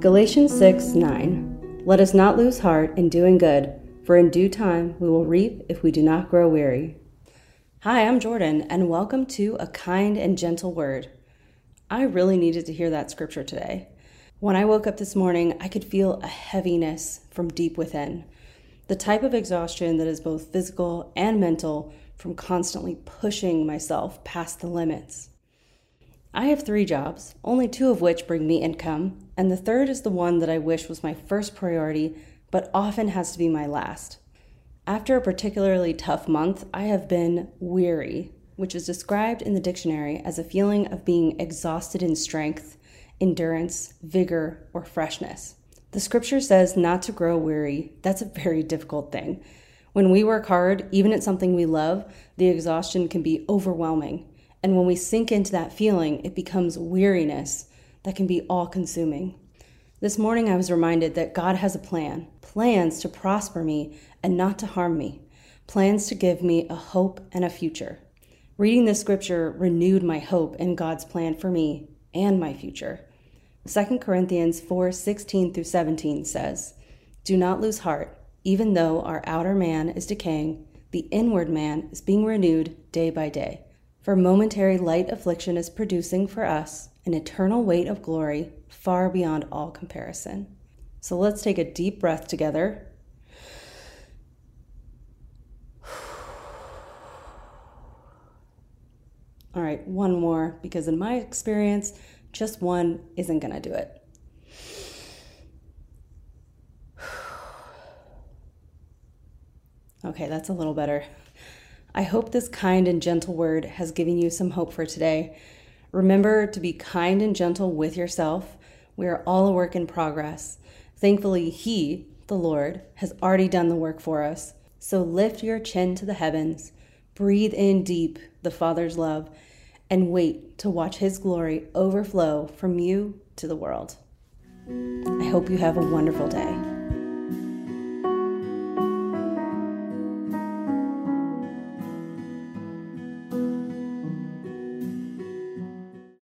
Galatians 6 9. Let us not lose heart in doing good, for in due time we will reap if we do not grow weary. Hi, I'm Jourdan, and welcome to A Kind and Gentle Word. I really needed to hear that scripture today. When I woke up this morning, I could feel a heaviness from deep within. The type of exhaustion that is both physical and mental from constantly pushing myself past the limits. I have three jobs, only two of which bring me income, and the third is the one that I wish was my first priority, but often has to be my last. After a particularly tough month, I have been weary, which is described in the dictionary as a feeling of being exhausted in strength, endurance, vigor, or freshness. The scripture says not to grow weary. That's a very difficult thing. When we work hard, even at something we love, the exhaustion can be overwhelming. And when we sink into that feeling, it becomes weariness that can be all consuming. This morning, I was reminded that God has a plan plans to prosper me and not to harm me, plans to give me a hope and a future. Reading this scripture renewed my hope in God's plan for me and my future. 2 Corinthians 4 16 through 17 says, Do not lose heart, even though our outer man is decaying, the inward man is being renewed day by day. For momentary light affliction is producing for us an eternal weight of glory far beyond all comparison. So let's take a deep breath together. All right, one more, because in my experience, just one isn't going to do it. Okay, that's a little better. I hope this kind and gentle word has given you some hope for today. Remember to be kind and gentle with yourself. We are all a work in progress. Thankfully, He, the Lord, has already done the work for us. So lift your chin to the heavens, breathe in deep the Father's love, and wait to watch His glory overflow from you to the world. I hope you have a wonderful day.